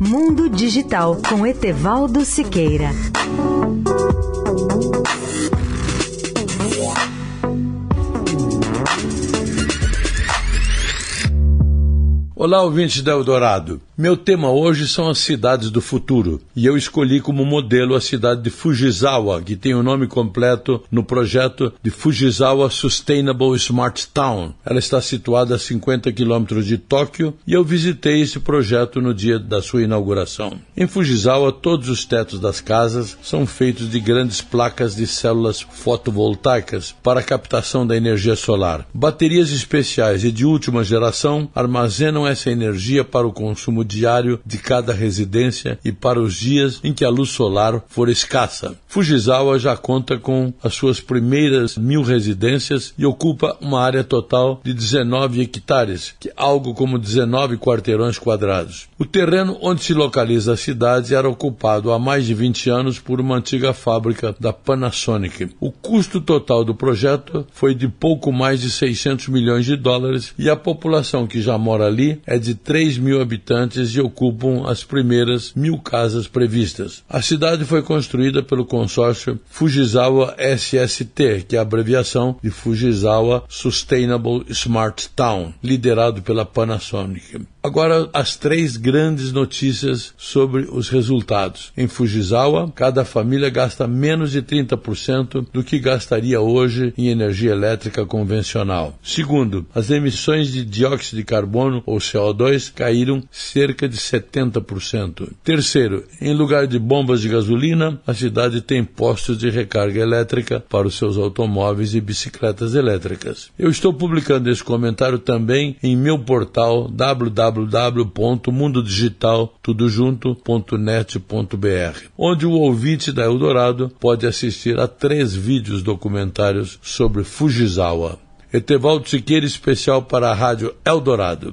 Mundo Digital com Etevaldo Siqueira. Olá, ouvintes da Eldorado. Meu tema hoje são as cidades do futuro, e eu escolhi como modelo a cidade de Fujisawa, que tem o nome completo no projeto de Fujisawa Sustainable Smart Town. Ela está situada a 50 quilômetros de Tóquio e eu visitei esse projeto no dia da sua inauguração. Em Fujisawa, todos os tetos das casas são feitos de grandes placas de células fotovoltaicas para captação da energia solar. Baterias especiais e de última geração armazenam essa energia para o consumo diário de cada residência e para os dias em que a luz solar for escassa. Fujisawa já conta com as suas primeiras mil residências e ocupa uma área total de 19 hectares, que é algo como 19 quarteirões quadrados. O terreno onde se localiza a cidade era ocupado há mais de 20 anos por uma antiga fábrica da Panasonic. O custo total do projeto foi de pouco mais de 600 milhões de dólares e a população que já mora ali é de 3 mil habitantes habitantes e ocupam as primeiras mil casas previstas. A cidade foi construída pelo consórcio Fujisawa SST, que é a abreviação de Fujisawa Sustainable Smart Town, liderado pela Panasonic. Agora, as três grandes notícias sobre os resultados. Em Fujisawa, cada família gasta menos de 30% do que gastaria hoje em energia elétrica convencional. Segundo, as emissões de dióxido de carbono, ou CO2, caíram cerca de 70%. Terceiro, em lugar de bombas de gasolina, a cidade tem postos de recarga elétrica para os seus automóveis e bicicletas elétricas. Eu estou publicando esse comentário também em meu portal www www.mundodigital.net.br, onde o ouvinte da Eldorado pode assistir a três vídeos documentários sobre Fujisawa. Etevaldo Siqueira, especial para a Rádio Eldorado.